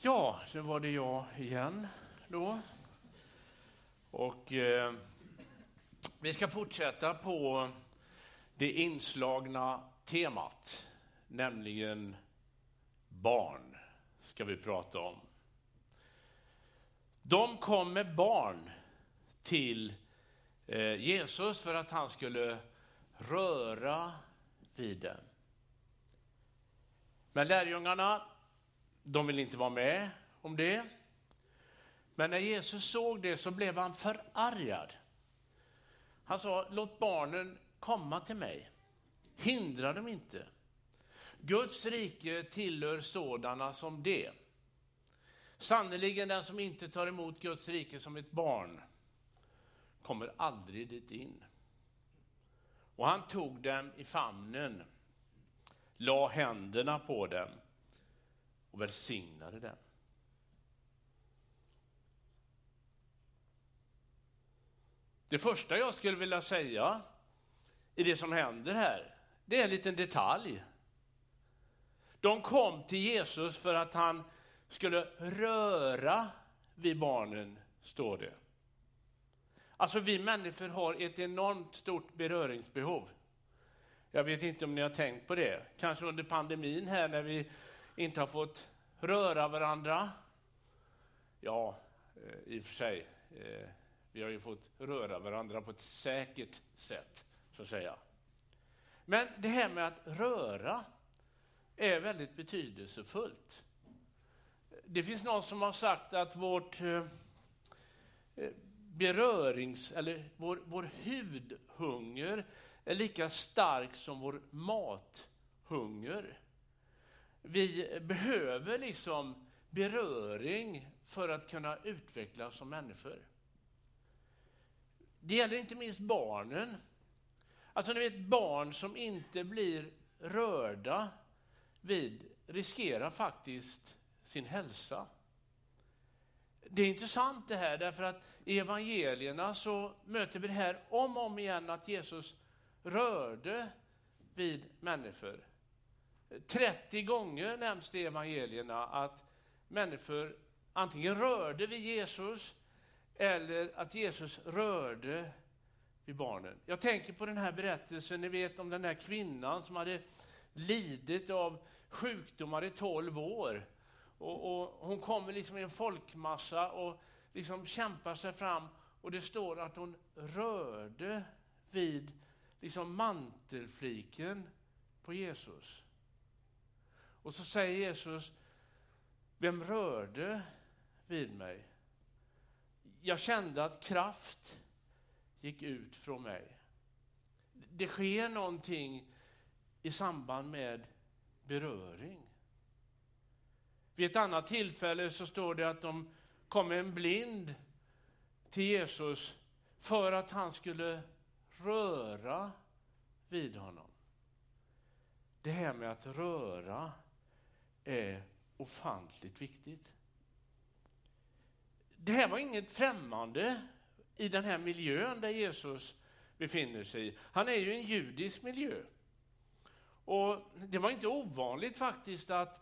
Ja, så var det jag igen då. Och eh, vi ska fortsätta på det inslagna temat, nämligen barn ska vi prata om. De kom med barn till eh, Jesus för att han skulle röra vid dem. Men lärjungarna de vill inte vara med om det. Men när Jesus såg det så blev han förargad. Han sa, låt barnen komma till mig. Hindra dem inte. Guds rike tillhör sådana som det. Sannerligen den som inte tar emot Guds rike som ett barn kommer aldrig dit in. Och han tog dem i famnen, la händerna på dem och välsignade den. Det första jag skulle vilja säga i det som händer här, det är en liten detalj. De kom till Jesus för att han skulle röra vid barnen, står det. Alltså vi människor har ett enormt stort beröringsbehov. Jag vet inte om ni har tänkt på det. Kanske under pandemin här när vi inte har fått röra varandra. Ja, eh, i och för sig, eh, vi har ju fått röra varandra på ett säkert sätt, så att säga. Men det här med att röra är väldigt betydelsefullt. Det finns någon som har sagt att vårt eh, berörings, eller vår, vår hudhunger är lika stark som vår mathunger. Vi behöver liksom beröring för att kunna utvecklas som människor. Det gäller inte minst barnen. Alltså ni vet barn som inte blir rörda vid riskerar faktiskt sin hälsa. Det är intressant det här därför att i evangelierna så möter vi det här om och om igen att Jesus rörde vid människor. 30 gånger nämns det i evangelierna att människor antingen rörde vid Jesus eller att Jesus rörde vid barnen. Jag tänker på den här berättelsen, ni vet om den där kvinnan som hade lidit av sjukdomar i 12 år. Och, och hon kommer liksom i en folkmassa och liksom kämpar sig fram och det står att hon rörde vid liksom mantelfliken på Jesus. Och så säger Jesus, vem rörde vid mig? Jag kände att kraft gick ut från mig. Det sker någonting i samband med beröring. Vid ett annat tillfälle så står det att de kom en blind till Jesus för att han skulle röra vid honom. Det här med att röra är ofantligt viktigt. Det här var inget främmande i den här miljön där Jesus befinner sig. Han är ju i en judisk miljö. Och det var inte ovanligt faktiskt att,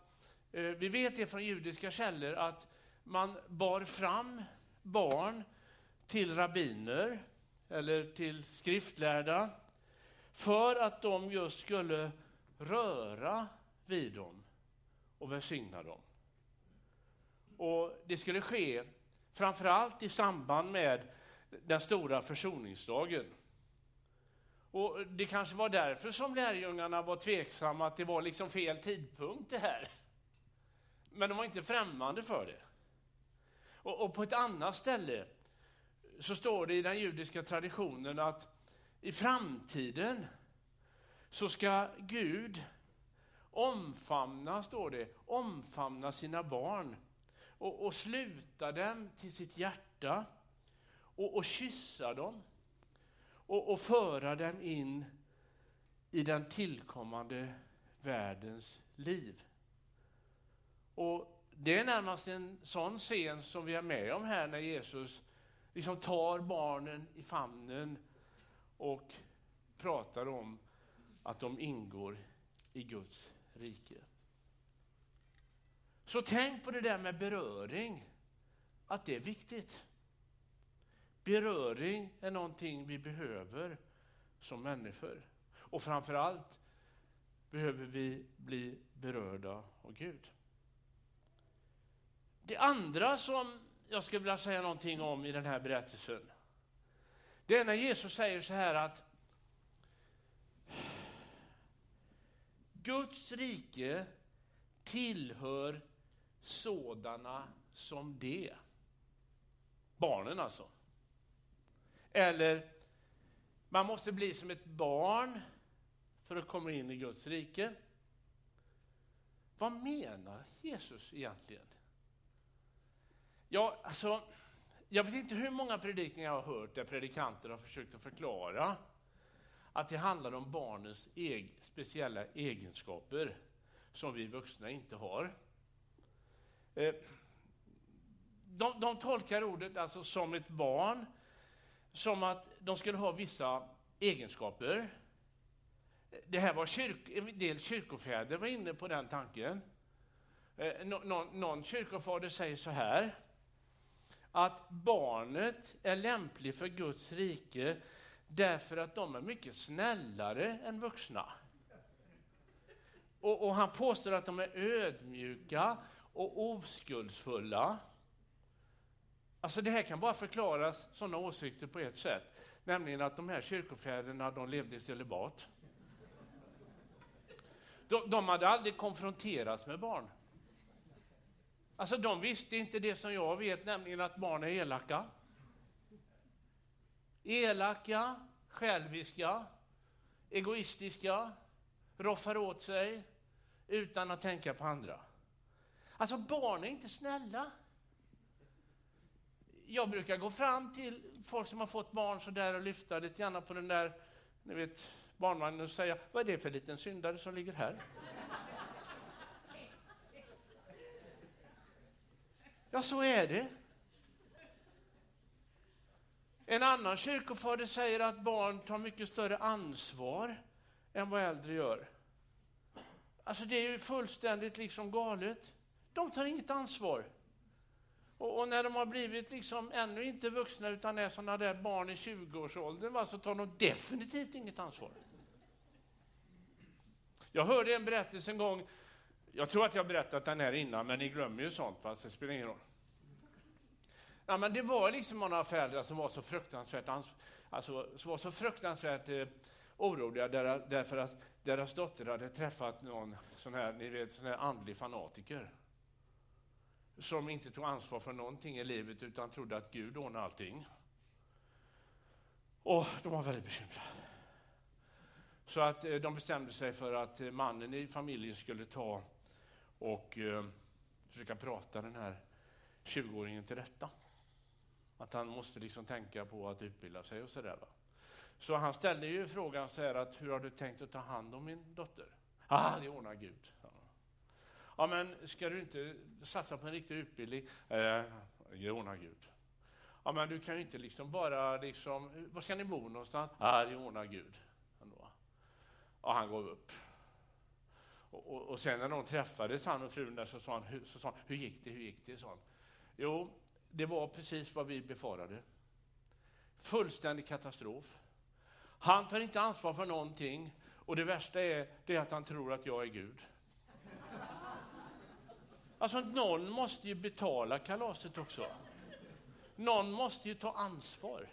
eh, vi vet det från judiska källor, att man bar fram barn till rabbiner eller till skriftlärda för att de just skulle röra vid dem och välsigna dem. Och det skulle ske framförallt i samband med den stora försoningsdagen. Och Det kanske var därför som lärjungarna var tveksamma att det var liksom fel tidpunkt det här. Men de var inte främmande för det. Och, och på ett annat ställe så står det i den judiska traditionen att i framtiden så ska Gud omfamna, står det, omfamna sina barn. Och, och sluta dem till sitt hjärta. Och, och kyssa dem. Och, och föra dem in i den tillkommande världens liv. Och Det är närmast en sån scen som vi är med om här när Jesus liksom tar barnen i famnen och pratar om att de ingår i Guds rike. Så tänk på det där med beröring, att det är viktigt. Beröring är någonting vi behöver som människor. Och framför allt behöver vi bli berörda av Gud. Det andra som jag skulle vilja säga någonting om i den här berättelsen, det är när Jesus säger så här att Guds rike tillhör sådana som det. Barnen alltså. Eller, man måste bli som ett barn för att komma in i Guds rike. Vad menar Jesus egentligen? Ja, alltså, jag vet inte hur många predikningar jag har hört där predikanter har försökt att förklara att det handlar om barnens eg speciella egenskaper som vi vuxna inte har. Eh, de, de tolkar ordet alltså som ett barn, som att de skulle ha vissa egenskaper. Det här var kyrk, en del kyrkofäder var inne på den tanken. Eh, någon, någon kyrkofader säger så här, att barnet är lämplig för Guds rike därför att de är mycket snällare än vuxna. Och, och han påstår att de är ödmjuka och oskuldsfulla. Alltså det här kan bara förklaras, sådana åsikter, på ett sätt. Nämligen att de här kyrkofäderna, de levde i celibat. De, de hade aldrig konfronterats med barn. Alltså de visste inte det som jag vet, nämligen att barn är elaka. Elaka, själviska, egoistiska, roffar åt sig utan att tänka på andra. Alltså barn är inte snälla. Jag brukar gå fram till folk som har fått barn så där och lyfta lite grann på den där, ni vet, barnvagnen och säga, vad är det för liten syndare som ligger här? Ja, så är det. En annan kyrkofader säger att barn tar mycket större ansvar än vad äldre gör. Alltså det är ju fullständigt liksom galet. De tar inget ansvar. Och, och, när de har blivit liksom ännu inte vuxna utan är sådana där barn i 20-årsåldern så tar de definitivt inget ansvar. Jag hörde en berättelse en gång, jag tror att jag har berättat den här innan men ni glömmer ju sånt, så det spelar ingen roll. Ja, men det var liksom några föräldrar som var så fruktansvärt, alltså, som var så fruktansvärt eh, oroliga där, därför att deras dotter hade träffat någon sån här, ni vet, sån här andlig fanatiker. Som inte tog ansvar för någonting i livet utan trodde att Gud ordnade allting. Och de var väldigt bekymrade. Så att eh, de bestämde sig för att eh, mannen i familjen skulle ta och eh, försöka prata den här 20-åringen till rätta. Att han måste liksom tänka på att utbilda sig och sådär. Så han ställde ju frågan så här att hur har du tänkt att ta hand om min dotter? Ah, det ordnar Gud. Ja. ja, men ska du inte satsa på en riktig utbildning? Eh, det ordnar Gud. Ja, men du kan ju inte liksom bara liksom, var ska ni bo någonstans? Ah, det ordnar Gud. Och han gav upp. Och, och, och, sen när de träffades, han och frun där, så sa han, hur, så sa han, hur gick det, hur gick det? Sa han. Jo, det var precis vad vi befarade. Fullständig katastrof. Han tar inte ansvar för någonting och det värsta är, det att han tror att jag är Gud. Alltså någon måste ju betala kalaset också. Någon måste ju ta ansvar.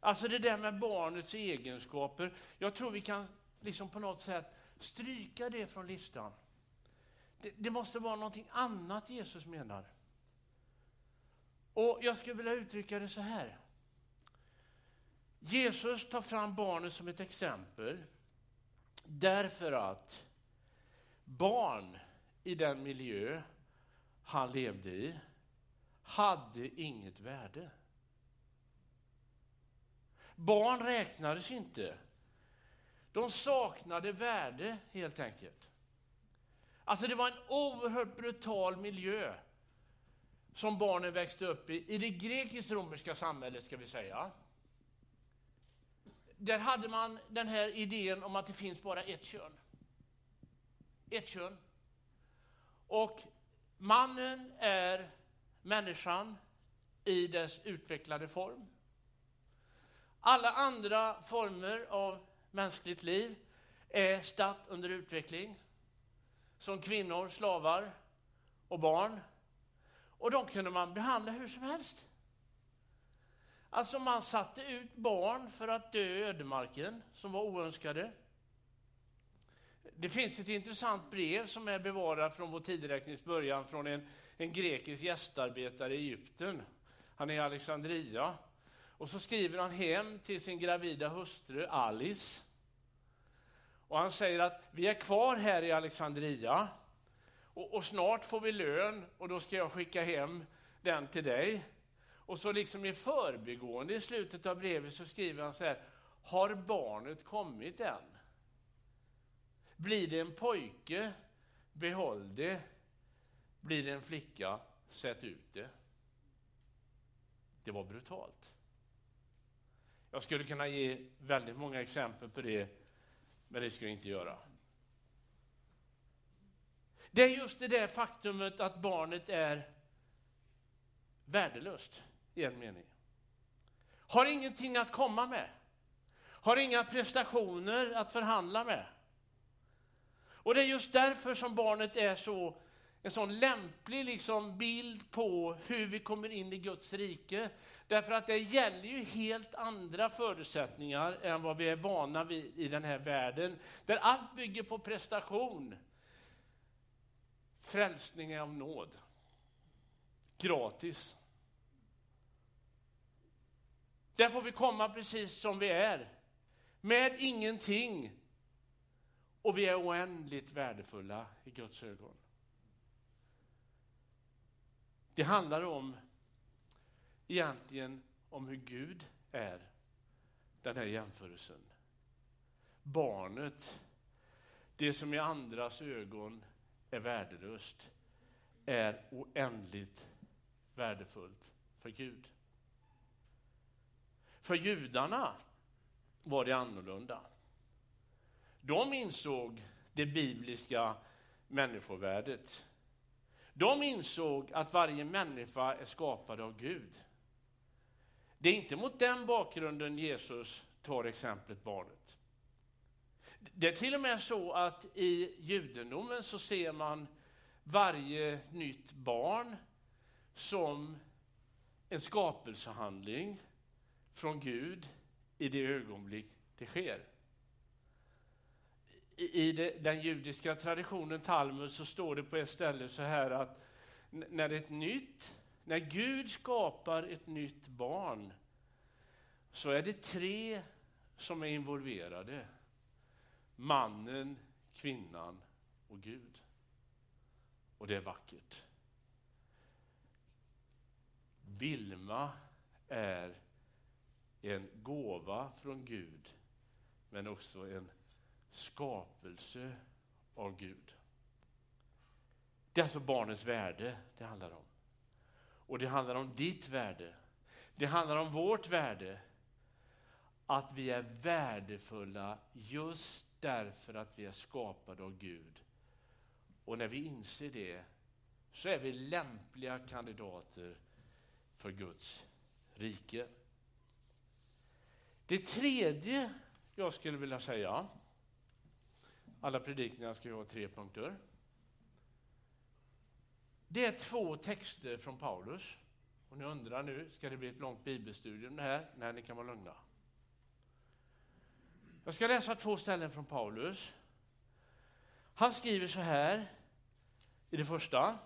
Alltså det där med barnets egenskaper, jag tror vi kan liksom på något sätt stryka det från listan. Det, det måste vara någonting annat Jesus menar. Och jag skulle vilja uttrycka det så här. Jesus tar fram barnet som ett exempel därför att barn i den miljö han levde i hade inget värde. Barn räknades inte. De saknade värde helt enkelt. Alltså det var en oerhört brutal miljö som barnen växte upp i, i det grekisk-romerska samhället ska vi säga. Där hade man den här idén om att det finns bara ett kön. Ett kön. Och mannen är människan i dess utvecklade form. Alla andra former av mänskligt liv är statt under utveckling. Som kvinnor, slavar och barn. Och de kunde man behandla hur som helst. Alltså man satte ut barn för att dö i ödemarken som var oönskade. Det finns ett intressant brev som är bevarat från vår tideräknings början från en, en grekisk gästarbetare i Egypten. Han är i Alexandria. Och så skriver han hem till sin gravida hustru Alice. Och han säger att vi är kvar här i Alexandria och, och snart får vi lön och då ska jag skicka hem den till dig. Och så liksom i förbigående i slutet av brevet så skriver han så här, har barnet kommit än? Blir det en pojke, behåll det. Blir det en flicka, sätt ut det. Det var brutalt. Jag skulle kunna ge väldigt många exempel på det, men det ska jag inte göra. Det är just det där faktumet att barnet är värdelöst i en mening. Har ingenting att komma med. Har inga prestationer att förhandla med. Och det är just därför som barnet är så, en sån lämplig liksom bild på hur vi kommer in i Guds rike. Därför att det gäller ju helt andra förutsättningar än vad vi är vana vid i den här världen. Där allt bygger på prestation. Frälsning är av nåd. Gratis. Där får vi komma precis som vi är. Med ingenting. Och vi är oändligt värdefulla i Guds ögon. Det handlar om, egentligen, om hur Gud är, den här jämförelsen. Barnet, det som i andras ögon är värdelöst, är oändligt värdefullt för Gud. För judarna var det annorlunda. De insåg det bibliska människovärdet. De insåg att varje människa är skapad av Gud. Det är inte mot den bakgrunden Jesus tar exemplet barnet. Det är till och med så att i judendomen så ser man varje nytt barn som en skapelsehandling från Gud i det ögonblick det sker. I den judiska traditionen Talmud så står det på ett ställe så här att när ett nytt, när Gud skapar ett nytt barn så är det tre som är involverade. Mannen, kvinnan och Gud. Och det är vackert. Vilma är en gåva från Gud, men också en skapelse av Gud. Det är alltså barnens värde det handlar om. Och det handlar om ditt värde. Det handlar om vårt värde. Att vi är värdefulla just därför att vi är skapade av Gud. Och när vi inser det så är vi lämpliga kandidater för Guds rike. Det tredje jag skulle vilja säga, alla predikningar ska ju ha tre punkter. Det är två texter från Paulus. Och ni undrar nu, ska det bli ett långt bibelstudium det här? Nej, ni kan vara lugna. Jag ska läsa två ställen från Paulus. Han skriver så här i det första.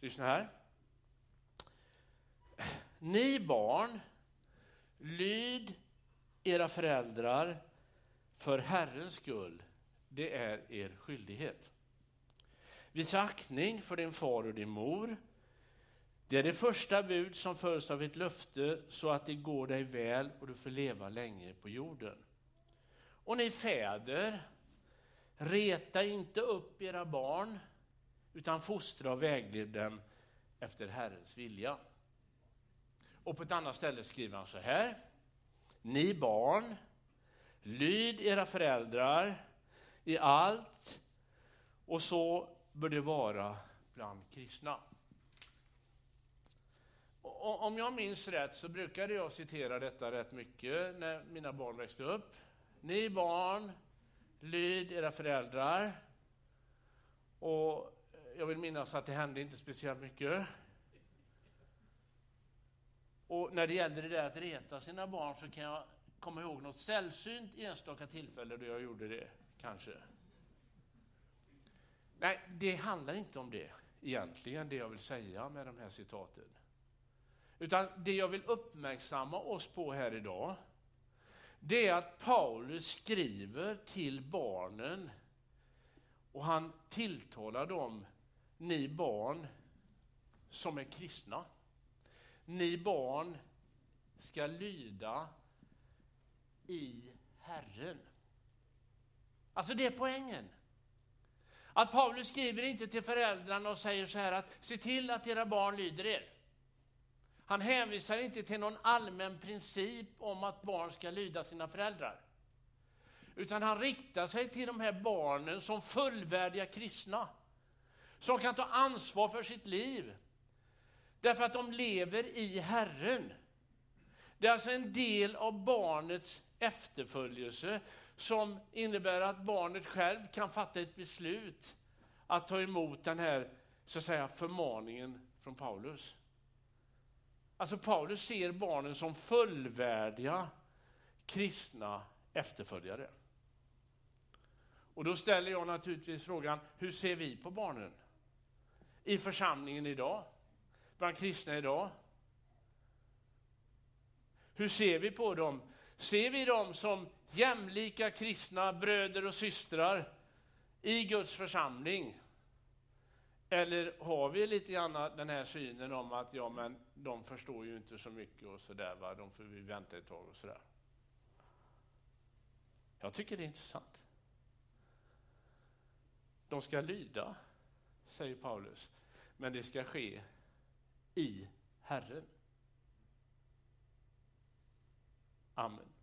Lyssna här. Ni barn, lyd era föräldrar för Herrens skull. Det är er skyldighet. Visa aktning för din far och din mor. Det är det första bud som följs av ett löfte så att det går dig väl och du får leva länge på jorden. Och ni fäder, reta inte upp era barn utan fostra och vägled dem efter Herrens vilja. Och på ett annat ställe skriver han så här. Ni barn, lyd era föräldrar i allt och så bör det vara bland kristna. Och om jag minns rätt så brukade jag citera detta rätt mycket när mina barn växte upp. Ni barn, lyd era föräldrar. Och jag vill minnas att det hände inte speciellt mycket. Och när det gällde det där att reta sina barn så kan jag komma ihåg något sällsynt enstaka tillfälle då jag gjorde det, kanske. Nej, det handlar inte om det egentligen, det jag vill säga med de här citaten. Utan det jag vill uppmärksamma oss på här idag, det är att Paulus skriver till barnen och han tilltalar dem, ni barn som är kristna. Ni barn ska lyda i Herren. Alltså det är poängen. Att Paulus skriver inte till föräldrarna och säger så här att se till att era barn lyder er. Han hänvisar inte till någon allmän princip om att barn ska lyda sina föräldrar. Utan han riktar sig till de här barnen som fullvärdiga kristna. Som kan ta ansvar för sitt liv. Därför att de lever i Herren. Det är alltså en del av barnets efterföljelse som innebär att barnet själv kan fatta ett beslut att ta emot den här så att säga, förmaningen från Paulus. Alltså Paulus ser barnen som fullvärdiga kristna efterföljare. Och då ställer jag naturligtvis frågan, hur ser vi på barnen? I församlingen idag? Bland kristna idag? Hur ser vi på dem? Ser vi dem som jämlika kristna bröder och systrar i Guds församling? Eller har vi lite grann den här synen om att ja, men de förstår ju inte så mycket och sådär, va? de får vi vänta ett tag och sådär. Jag tycker det är intressant. De ska lyda, säger Paulus, men det ska ske i Herren. Amen.